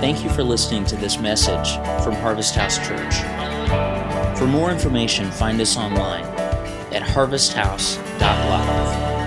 Thank you for listening to this message from Harvest House Church. For more information, find us online at harvesthouse.live.